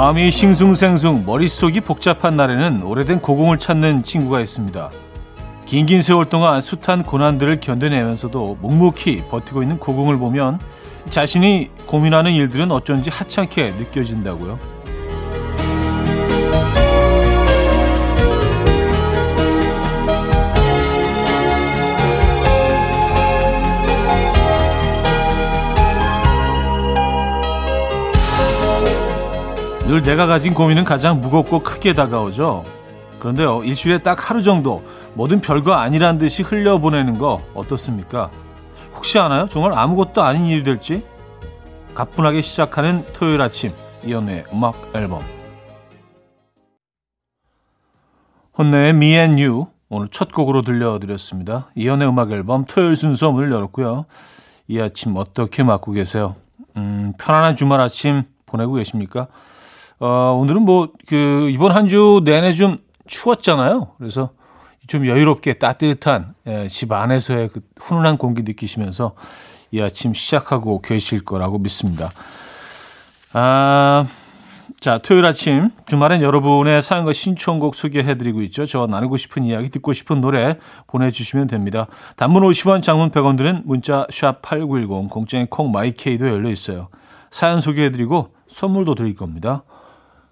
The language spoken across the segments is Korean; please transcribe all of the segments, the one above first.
마음이 싱숭생숭 머릿속이 복잡한 날에는 오래된 고공을 찾는 친구가 있습니다. 긴긴 세월 동안 숱한 고난들을 견뎌내면서도 묵묵히 버티고 있는 고공을 보면 자신이 고민하는 일들은 어쩐지 하찮게 느껴진다고요. 늘 내가 가진 고민은 가장 무겁고 크게 다가오죠. 그런데요, 일주일에 딱 하루 정도 뭐든 별거 아니란 듯이 흘려보내는 거 어떻습니까? 혹시 아나요? 정말 아무것도 아닌 일이 될지? 가뿐하게 시작하는 토요일 아침, 이연우의 음악 앨범. 혼내의 Me and You, 오늘 첫 곡으로 들려드렸습니다. 이연의 음악 앨범 토요일 순서 문을 열었고요. 이 아침 어떻게 맞고 계세요? 음, 편안한 주말 아침 보내고 계십니까? 어, 오늘은 뭐, 그, 이번 한 주 내내 좀 추웠잖아요. 그래서 좀 여유롭게 따뜻한 예, 집 안에서의 그 훈훈한 공기 느끼시면서 이 아침 시작하고 계실 거라고 믿습니다. 아, 자, 토요일 아침 주말엔 여러분의 사연과 신청곡 소개해드리고 있죠. 저 나누고 싶은 이야기, 듣고 싶은 노래 보내주시면 됩니다. 단문 50원, 장문 100원 들은 문자 샵 8910, 공장의 콩 마이케이도 열려 있어요. 사연 소개해드리고 선물도 드릴 겁니다.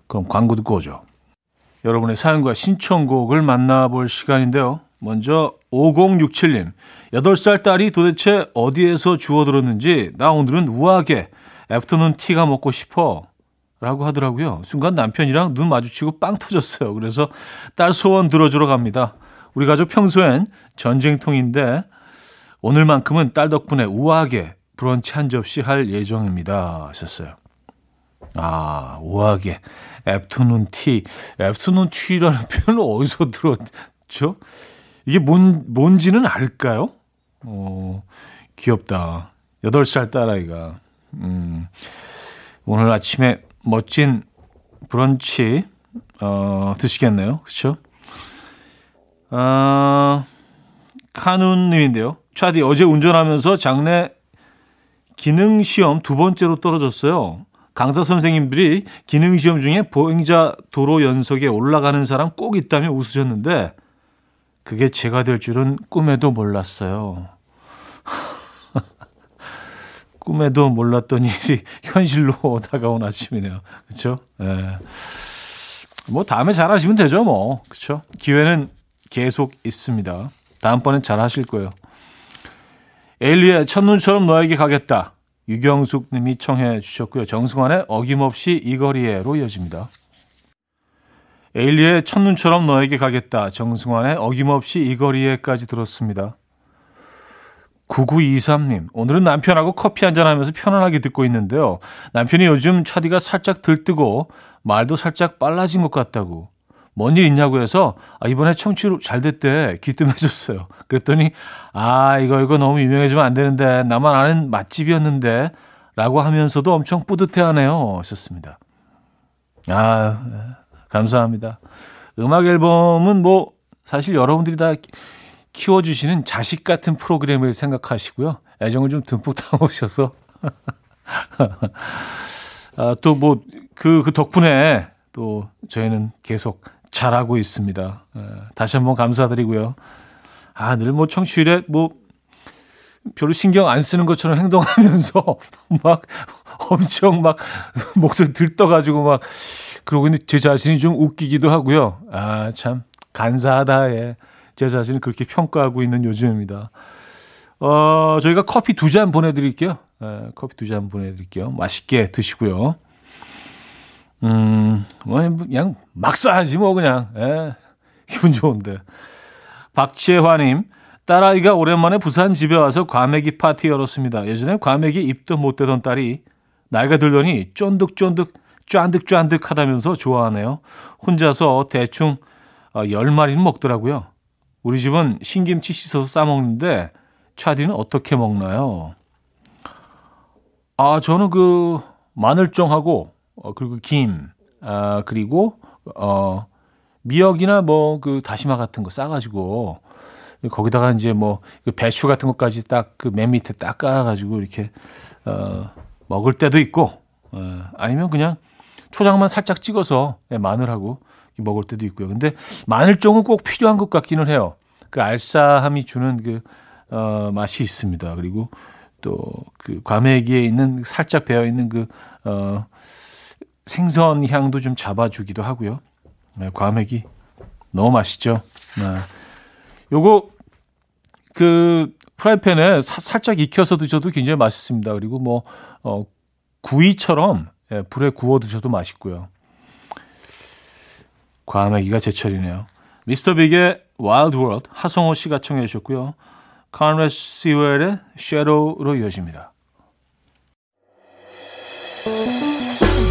그럼 광고 듣고 오죠. 여러분의 사연과 신청곡을 만나볼 시간인데요. 먼저 5067님. 8살 딸이 도대체 어디에서 주워들었는지 나 오늘은 우아하게 애프터눈 티가 먹고 싶어 라고 하더라고요. 순간 남편이랑 눈 마주치고 빵 터졌어요. 그래서 딸 소원 들어주러 갑니다. 우리 가족 평소엔 전쟁통인데 오늘만큼은 딸 덕분에 우아하게 브런치 한 접시 할 예정입니다. 하셨어요. 아, 우아하게. 애프터눈 티. 애프터눈 티라는 표현을 어디서 들었죠? 이게 뭔, 뭔지는 알까요? 어, 귀엽다. 8살 딸아이가. 음, 오늘 아침에 멋진 브런치, 어, 드시겠네요. 그쵸? 아, 카눈님인데요. 차디, 어제 운전하면서 장례 기능시험 두 번째로 떨어졌어요. 강사 선생님들이 기능시험 중에 보행자 도로 연석에 올라가는 사람 꼭 있다며 웃으셨는데 그게 제가 될 줄은 꿈에도 몰랐어요. 꿈에도 몰랐던 일이 현실로 다가온 아침이네요. 그렇죠? 예. 뭐 다음에 잘하시면 되죠, 뭐. 그렇죠? 기회는 계속 있습니다. 다음번엔 잘하실 거예요. 에일리의 첫눈처럼 너에게 가겠다. 유경숙 님이 청해 주셨고요. 정승환의 어김없이 이 거리에로 이어집니다. 에일리의 첫눈처럼 너에게 가겠다. 정승환의 어김없이 이 거리에까지 들었습니다. 9923님, 오늘은 남편하고 커피 한잔하면서 편안하게 듣고 있는데요. 남편이 요즘 차디가 살짝 들뜨고 말도 살짝 빨라진 것 같다고. 뭔 일 있냐고 해서 아, 이번에 청취로 잘 됐대 기뜸해줬어요. 그랬더니 아 이거 이거 너무 유명해지면 안 되는데 나만 아는 맛집이었는데 라고 하면서도 엄청 뿌듯해하네요. 하셨습니다. 아 감사합니다. 음악 앨범은 뭐 사실 여러분들이 다 키워주시는 자식 같은 프로그램을 생각하시고요. 애정을 좀 듬뿍 담으셔서 아, 또뭐 그, 그 덕분에 또 저희는 계속 잘하고 있습니다. 에, 다시 한번 감사드리고요. 아, 늘 뭐 청취율에 뭐 별로 신경 안 쓰는 것처럼 행동하면서 막 엄청 막 목소리 들떠가지고 막 그러고 있는 제 자신이 좀 웃기기도 하고요. 아, 참 간사하다. 예. 제 자신을 그렇게 평가하고 있는 요즘입니다. 어, 저희가 커피 두 잔 보내드릴게요. 예, 커피 두 잔 보내드릴게요. 맛있게 드시고요. 음, 뭐, 그냥 막 쏴야지, 뭐, 그냥. 예, 기분 좋은데. 박재화님, 딸아이가 오랜만에 부산 집에 와서 과메기 파티 열었습니다. 예전에 과메기 입도 못 대던 딸이 나이가 들더니 쫀득쫀득, 쫀득쫀득 하다면서 좋아하네요. 혼자서 대충 10마리는 어, 먹더라고요. 우리 집은 신김치 씻어서 싸먹는데, 차디는 어떻게 먹나요? 아, 저는 그, 마늘종하고 어, 그리고 김, 아, 그리고, 어, 미역이나 뭐 그 다시마 같은 거 싸가지고, 거기다가 이제 뭐 그 배추 같은 것까지 딱 그 맨 밑에 딱 깔아가지고 이렇게, 어, 먹을 때도 있고, 어, 아니면 그냥 초장만 살짝 찍어서 예, 마늘하고 먹을 때도 있고요. 근데 마늘종은 꼭 필요한 것 같기는 해요. 그 알싸함이 주는 그 어, 맛이 있습니다. 그리고 또 그 과메기에 있는 살짝 배어 있는 그 어, 생선 향도 좀 잡아주기도 하고요. 네, 과메기 너무 맛있죠. 네. 요거 그 프라이팬에 사, 살짝 익혀서 드셔도 굉장히 맛있습니다. 그리고 뭐 어, 구이처럼 예, 불에 구워 드셔도 맛있고요. 과메기가 제철이네요. 미스터 빅의 Wild World 하성호 씨가 청해 주셨고요. 카르메 시웰의 Shadow로 이어집니다.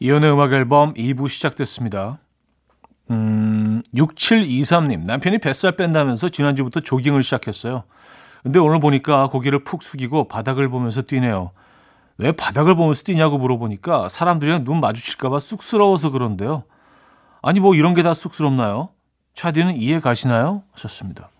이현우의 음악 앨범 2부 시작됐습니다. 음, 6723님 남편이 뱃살 뺀다면서 지난주부터 조깅을 시작했어요. 근데 오늘 보니까 고개를 푹 숙이고 바닥을 보면서 뛰네요. 왜 바닥을 보면서 뛰냐고 물어보니까 사람들이랑 눈 마주칠까봐 쑥스러워서 그런데요. 아니 뭐 이런 게 다 쑥스럽나요? 차디는 이해 가시나요? 하셨습니다.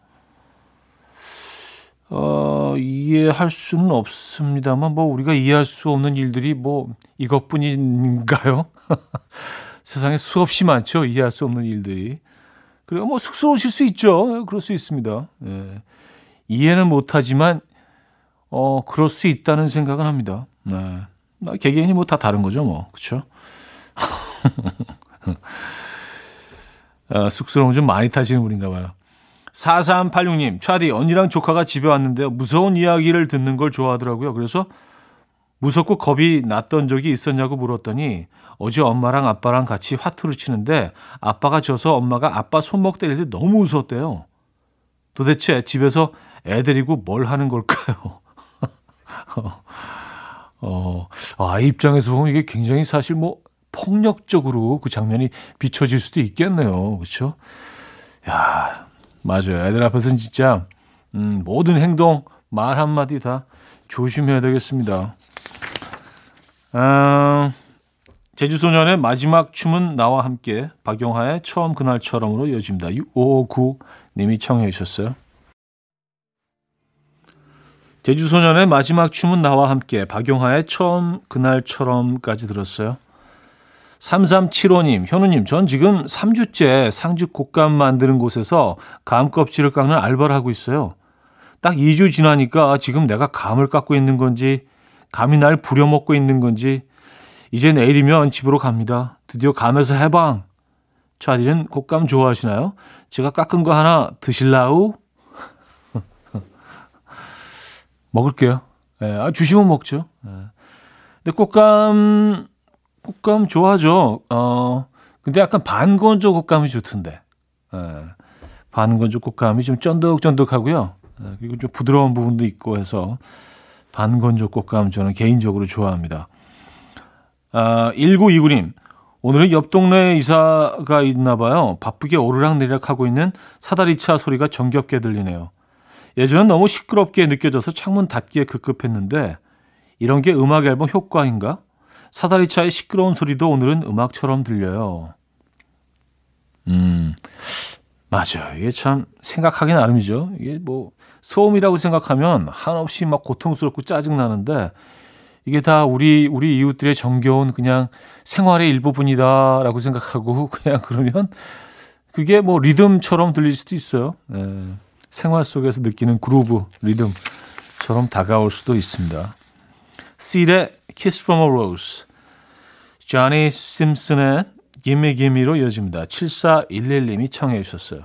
어, 이해할 수는 없습니다만 뭐 우리가 이해할 수 없는 일들이 뭐 이것뿐인가요? 세상에 수없이 많죠. 이해할 수 없는 일들이. 그리고 뭐 쑥스러우실 수 있죠. 그럴 수 있습니다. 예. 이해는 못하지만 어 그럴 수 있다는 생각은 합니다. 네. 개개인이 뭐 다 다른 거죠, 뭐 그렇죠? 아, 쑥스러움 좀 많이 타시는 분인가 봐요. 4386님, 차디, 언니랑 조카가 집에 왔는데요. 무서운 이야기를 듣는 걸 좋아하더라고요. 그래서 무섭고 겁이 났던 적이 있었냐고 물었더니 어제 엄마랑 아빠랑 같이 화투를 치는데 아빠가 져서 엄마가 아빠 손목 때릴 때 너무 무서웠대요. 도대체 집에서 애 데리고 뭘 하는 걸까요? 어, 아이 입장에서 보면 이게 굉장히 사실 뭐 폭력적으로 그 장면이 비춰질 수도 있겠네요. 그렇죠? 야, 맞아요. 애들 앞에서는 진짜 음, 모든 행동, 말 한마디 다 조심해야 되겠습니다. 아, 제주소년의 마지막 춤은 나와 함께 박용하의 처음 그날처럼으로 이어집니다. 6559님이 청해 주셨어요. 제주소년의 마지막 춤은 나와 함께 박용하의 처음 그날처럼까지 들었어요. 3375님, 현우님, 전 지금 3주째 상주 곶감 만드는 곳에서 감 껍질을 깎는 알바를 하고 있어요. 딱 2주 지나니까 지금 내가 감을 깎고 있는 건지, 감이 날 부려먹고 있는 건지, 이제 내일이면 집으로 갑니다. 드디어 감에서 해방. 차디는 곶감 좋아하시나요? 제가 깎은 거 하나 드실라우? 먹을게요. 예, 주시면 먹죠. 예. 근데 곶감 곶감 좋아하죠. 어, 근데 약간 반건조 곶감이 좋던데. 예, 반건조 곶감이 좀 쫀득쫀득하고요. 예, 그리고 좀 부드러운 부분도 있고 해서 반건조 곶감 저는 개인적으로 좋아합니다. 아, 1929님. 오늘은 옆 동네에 이사가 있나 봐요. 바쁘게 오르락내리락 하고 있는 사다리차 소리가 정겹게 들리네요. 예전엔 너무 시끄럽게 느껴져서 창문 닫기에 급급했는데 이런 게 음악 앨범 효과인가? 사다리차의 시끄러운 소리도 오늘은 음악처럼 들려요. 음, 맞아요. 이게 참 생각하기 나름이죠. 이게 뭐 소음이라고 생각하면 한없이 막 고통스럽고 짜증나는데 이게 다 우리 우리 이웃들의 정겨운 그냥 생활의 일부분이다라고 생각하고 그냥 그러면 그게 뭐 리듬처럼 들릴 수도 있어요. 네. 생활 속에서 느끼는 그루브 리듬처럼 다가올 수도 있습니다. 씰의 Kiss from a Rose, 조니 심슨의 Gimme Gimme로 이어집니다. 7411님이 청해 주셨어요.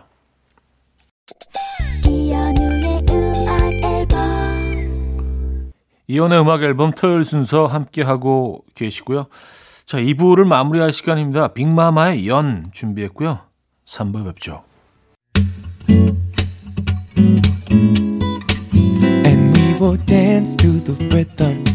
이연의 음악 앨범 토요일 순서 함께하고 계시고요. 자, 2부를 마무리할 시간입니다. 빅마마의 연 준비했고요. 3부 뵙죠. And we will dance to the rhythm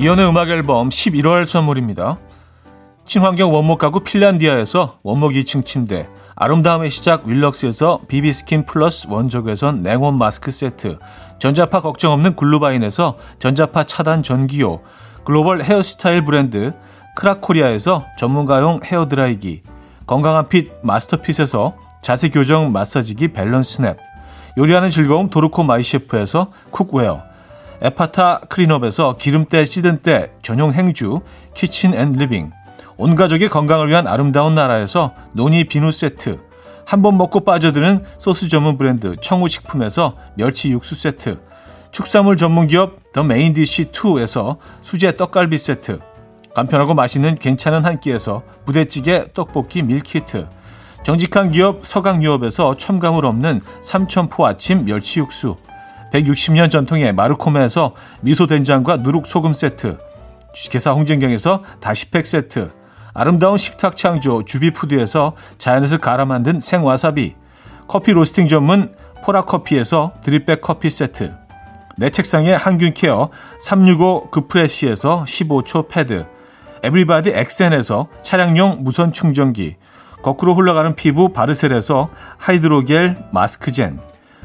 이연의 음악 앨범 11월 선물입니다. 친환경 원목 가구 핀란디아에서 원목 2층 침대, 아름다움의 시작 윌럭스에서 비비스킨 플러스 원적외선 냉온 마스크 세트, 전자파 걱정 없는 글루바인에서 전자파 차단 전기요, 글로벌 헤어스타일 브랜드 크라코리아에서 전문가용 헤어드라이기, 건강한 fit 마스터핏에서 자세 교정 마사지기 밸런스 냅, 요리하는 즐거움 도르코 마이셰프에서 cookware, 에파타 클린업에서 기름때 찌든 때 전용 행주 kitchen and living. 온 가족의 건강을 위한 아름다운 나라에서 노니 비누 세트. 한 번 먹고 빠져드는 소스 전문 브랜드 청우식품에서 멸치 육수 세트. 축산물 전문 기업 더 메인디시 2에서 수제 떡갈비 세트. 간편하고 맛있는 괜찮은 한 끼에서 부대찌개 떡볶이 밀키트. 정직한 기업 서강유업에서 첨가물 없는 삼천포 아침 멸치 육수 160년 전통의 마르코메에서 미소된장과 누룩소금 세트, 주식회사 홍진경에서 다시팩 세트, 아름다운 식탁 창조 주비푸드에서 자연에서 갈아 만든 생와사비, 커피 로스팅 전문 포라커피에서 drip bag 커피 세트, 내 책상에 항균 care 365 그프레시에서 15초 패드, 에브리바디 엑센에서 차량용 무선 충전기, 거꾸로 흘러가는 피부 바르셀에서 하이드로겔 마스크젠,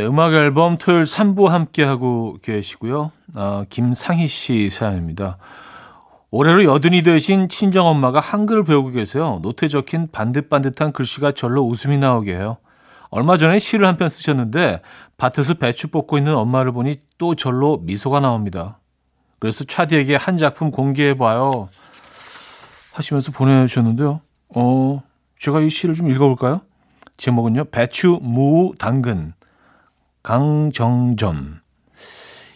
네, 음악 앨범 토요일 3부 함께 하고 계시고요. 어, 김상희 씨 사연입니다. 올해로 여든이 되신 친정 엄마가 한글을 배우고 계세요. 노트에 적힌 반듯반듯한 글씨가 절로 웃음이 나오게 해요. 얼마 전에 시를 한 편 쓰셨는데 밭에서 배추 뽑고 있는 엄마를 보니 또 절로 미소가 나옵니다. 그래서 차디에게 한 작품 공개해봐요. 하시면서 보내주셨는데요. 어, 제가 이 시를 좀 읽어볼까요? 제목은요. 배추, 무, 당근. 강정점.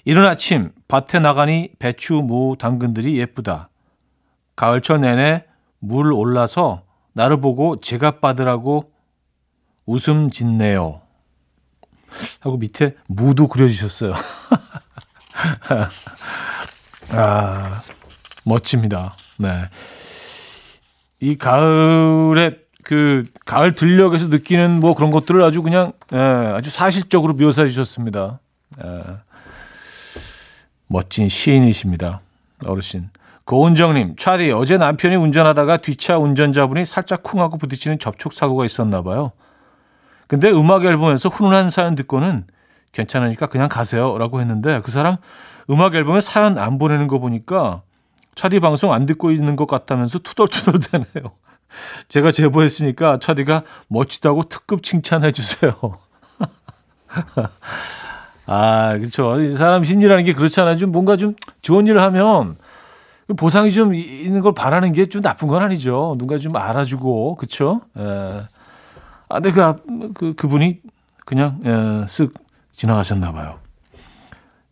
이른 아침 밭에 나가니 배추, 무, 당근들이 예쁘다. 가을철 내내 물 올라서 나를 보고 제가 받으라고 웃음 짓네요. 하고 밑에 무도 그려주셨어요. 아, 멋집니다. 네. 이 가을에 그 가을 들녘에서 느끼는 뭐 그런 것들을 아주 그냥 예, 아주 사실적으로 묘사해 주셨습니다. 예, 멋진 시인이십니다. 어르신. 고은정님, 차디 어제 남편이 운전하다가 뒷차 운전자분이 살짝 쿵하고 부딪히는 접촉 사고가 있었나 봐요. 근데 음악 앨범에서 훈훈한 사연 듣고는 괜찮으니까 그냥 가세요라고 했는데 그 사람 음악 앨범에 사연 안 보내는 거 보니까 차디 방송 안 듣고 있는 것 같다면서 투덜투덜 대네요. 제가 제보했으니까 차디가 멋지다고 특급 칭찬해 주세요. 아, 그렇죠. 이 사람 심리라는 게 그렇잖아요. 좀 뭔가 좀 좋은 일을 하면 보상이 좀 있는 걸 바라는 게 좀 나쁜 건 아니죠. 누가 좀 알아주고, 그렇죠? 예. 아, 근데 그, 그 그분이 그냥 예, 쓱 지나가셨나 봐요.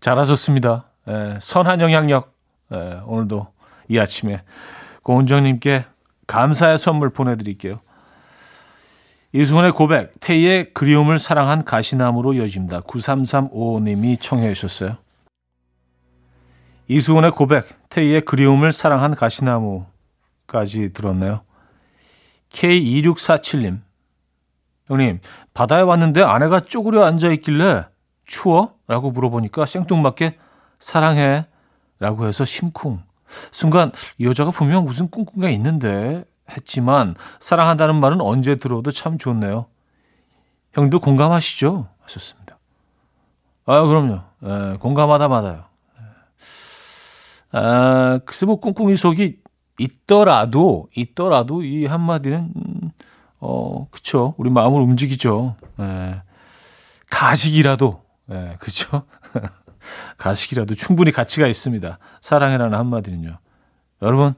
잘하셨습니다. 예, 선한 영향력. 예, 오늘도 이 아침에 고은정님께 감사의 선물 보내드릴게요. 이승훈의 고백, 태희의 그리움을 사랑한 가시나무로 이어집니다. 9335님이 청해 주셨어요. 이수훈의 고백, 태희의 그리움을 사랑한 가시나무까지 들었네요. K2647님. 형님, 바다에 왔는데 아내가 쪼그려 앉아있길래 추워? 라고 물어보니까 생뚱맞게 사랑해. 라고 해서 심쿵. 순간 이 여자가 분명 무슨 꿍꿍이가 있는데 했지만 사랑한다는 말은 언제 들어도 참 좋네요. 형도 공감하시죠? 하셨습니다. 아, 그럼요. 에, 예, 공감하다 마다요. 예. 아, 글쎄 뭐 꿍꿍이 속이 있더라도 있더라도 이 한마디는 음, 어, 그쵸. 우리 마음을 움직이죠. 에, 가식이라도 예, 그죠? 가식이라도 충분히 가치가 있습니다. 사랑이라는 한마디는요. 여러분,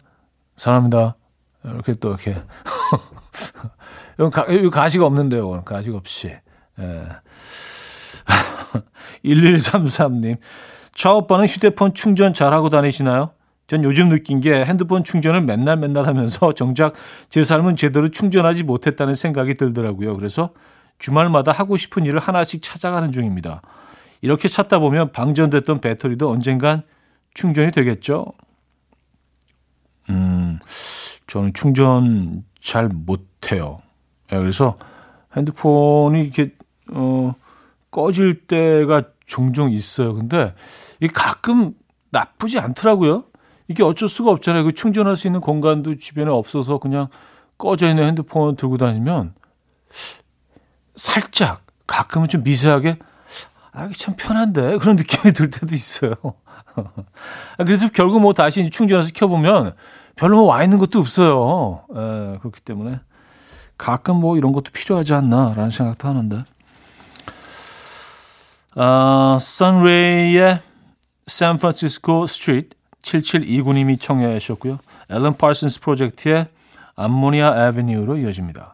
사랑합니다. 이렇게 또 이렇게. 이건 가, 가식 없는데요. 가식 없이. 예. 1133님. 차 오빠는 휴대폰 충전 잘하고 다니시나요? 전 요즘 느낀 게 핸드폰 충전을 맨날 맨날 하면서 정작 제 삶은 제대로 충전하지 못했다는 생각이 들더라고요. 그래서 주말마다 하고 싶은 일을 하나씩 찾아가는 중입니다. 이렇게 찾다 보면 방전됐던 배터리도 언젠간 충전이 되겠죠? 음, 저는 충전 잘 못해요. 네, 그래서 핸드폰이 이렇게, 어, 꺼질 때가 종종 있어요. 근데 이 가끔 나쁘지 않더라고요. 이게 어쩔 수가 없잖아요. 그 충전할 수 있는 공간도 주변에 없어서 그냥 꺼져 있는 핸드폰 들고 다니면 살짝 가끔은 좀 미세하게 아, 이게 참 편한데 그런 느낌이 들 때도 있어요. 아, 그래서 결국 뭐 다시 충전해서 켜보면 별로 뭐 와 있는 것도 없어요. 에, 예, 그렇기 때문에 가끔 뭐 이런 것도 필요하지 않나라는 생각도 하는데. 아, 선레이의 San Francisco Street 7729님이 청해 주셨고요. 앨런 파슨스 프로젝트의 암모니아 애비뉴로 이어집니다.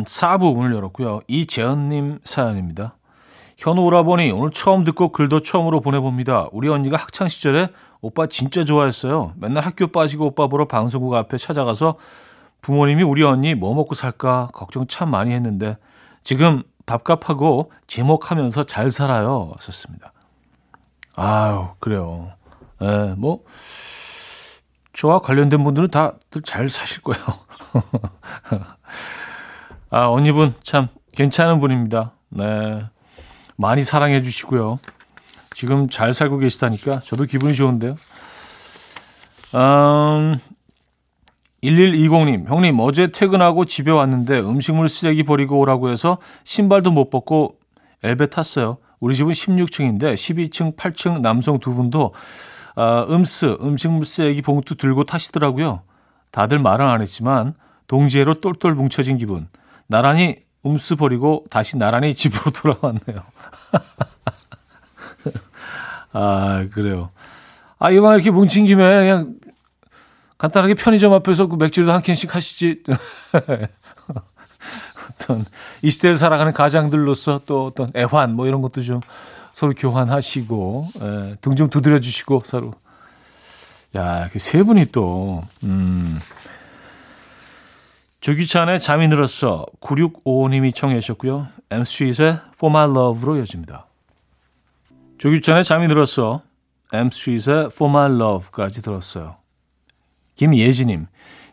음, 4부 문을 열었고요. 이재현님 사연입니다. 현우 오라버니 오늘 처음 듣고 글도 처음으로 보내봅니다. 우리 언니가 학창 시절에 오빠 진짜 좋아했어요. 맨날 학교 빠지고 오빠 보러 방송국 앞에 찾아가서 부모님이 우리 언니 뭐 먹고 살까 걱정 참 많이 했는데 지금 밥값하고 제목하면서 잘 살아요. 썼습니다. 아유 그래요. 예, 뭐 저와 관련된 분들은 다들 잘 사실 거예요. 아, 언니분 참 괜찮은 분입니다. 네. 많이 사랑해 주시고요. 지금 잘 살고 계시다니까 저도 기분이 좋은데요. 음, 1120님, 형님, 어제 퇴근하고 집에 왔는데 음식물 쓰레기 버리고 오라고 해서 신발도 못 벗고 엘베 탔어요. 우리 집은 16층인데 12층, 8층 남성 두 분도 어, 음스, 음식물 쓰레기 봉투 들고 타시더라고요. 다들 말은 안 했지만 동지애로 똘똘 뭉쳐진 기분. 나란히 음수 버리고 다시 나란히 집으로 돌아왔네요. 아, 그래요. 아, 이왕 이렇게 뭉친 김에 그냥 간단하게 편의점 앞에서 그 맥주도 한 캔씩 하시지. 어떤 이 시대를 살아가는 가장들로서 또 어떤 애환 뭐 이런 것도 좀 서로 교환하시고 예, 등좀 두드려 주시고 서로 야, 이렇게 세 분이 또 음. 조기찬의 잠이 늘었어 9655님이 청해 주셨고요. M-Street의 For My Love로 이어집니다. 조기찬의 잠이 늘었어 M-Street의 For My Love까지 들었어요. 김예지님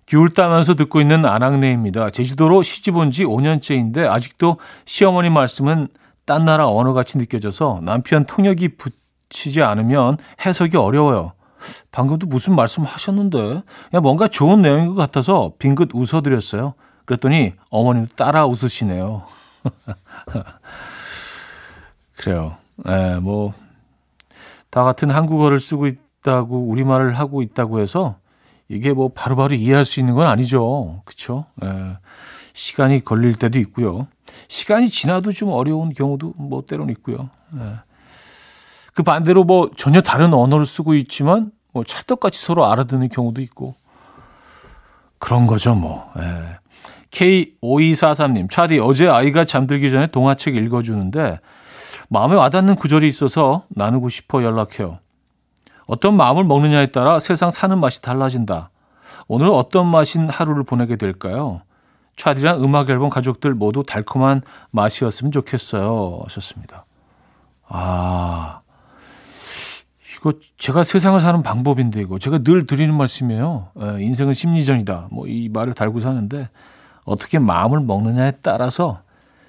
귤 따면서 듣고 있는 아낙네입니다. 제주도로 시집 온 지 5년째인데 아직도 시어머니 말씀은 딴 나라 언어같이 느껴져서 남편 통역이 붙이지 않으면 해석이 어려워요. 방금도 무슨 말씀 하셨는데 그냥 뭔가 좋은 내용인 것 같아서 빙긋 웃어드렸어요. 그랬더니 어머님도 따라 웃으시네요. 그래요. 예, 뭐, 다 같은 한국어를 쓰고 있다고, 우리말을 하고 있다고 해서 이게 뭐 바로바로 이해할 수 있는 건 아니죠. 그쵸? 예, 시간이 걸릴 때도 있고요. 시간이 지나도 좀 어려운 경우도 뭐 때로는 있고요. 예. 그 반대로 뭐 전혀 다른 언어를 쓰고 있지만 뭐 찰떡같이 서로 알아듣는 경우도 있고 그런 거죠 뭐. 예. K5243님, 차디 어제 아이가 잠들기 전에 동화책 읽어주는데 마음에 와닿는 구절이 있어서 나누고 싶어 연락해요. 어떤 마음을 먹느냐에 따라 세상 사는 맛이 달라진다. 오늘 어떤 맛인 하루를 보내게 될까요? 차디랑 음악 앨범 가족들 모두 달콤한 맛이었으면 좋겠어요. 하셨습니다. 아, 이거 제가 세상을 사는 방법인데 이거 제가 늘 드리는 말씀이에요. 에, 예, 인생은 심리전이다. 뭐 이 말을 달고 사는데 어떻게 마음을 먹느냐에 따라서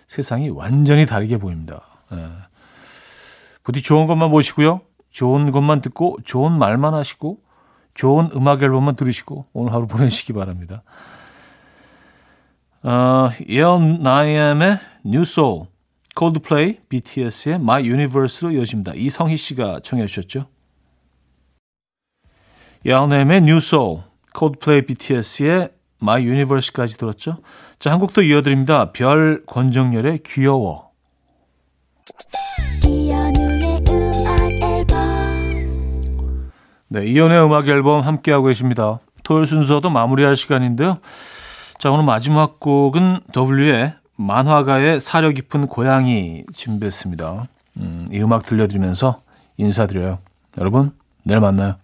세상이 완전히 다르게 보입니다. 에. 예. 부디 좋은 것만 보시고요. 좋은 것만 듣고 좋은 말만 하시고 좋은 음악 앨범만 들으시고 오늘 하루 보내시기 바랍니다. 어, 예언 나이엠의 New Soul, Coldplay, BTS의 My Universe로 이어집니다. 이성희 씨가 청해 주셨죠. 예언나이엠의 New Soul, Coldplay, BTS의 My Universe까지 들었죠. 자, 한곡더 이어드립니다. 별 권정열의 귀여워. 네, 이연의 음악 앨범 함께하고 계십니다. 토요일 순서도 마무리할 시간인데요. 자, 오늘 마지막 곡은 W의 만화가의 사려 깊은 고양이 준비했습니다. 음, 이 음악 들려드리면서 인사드려요. 여러분, 내일 만나요.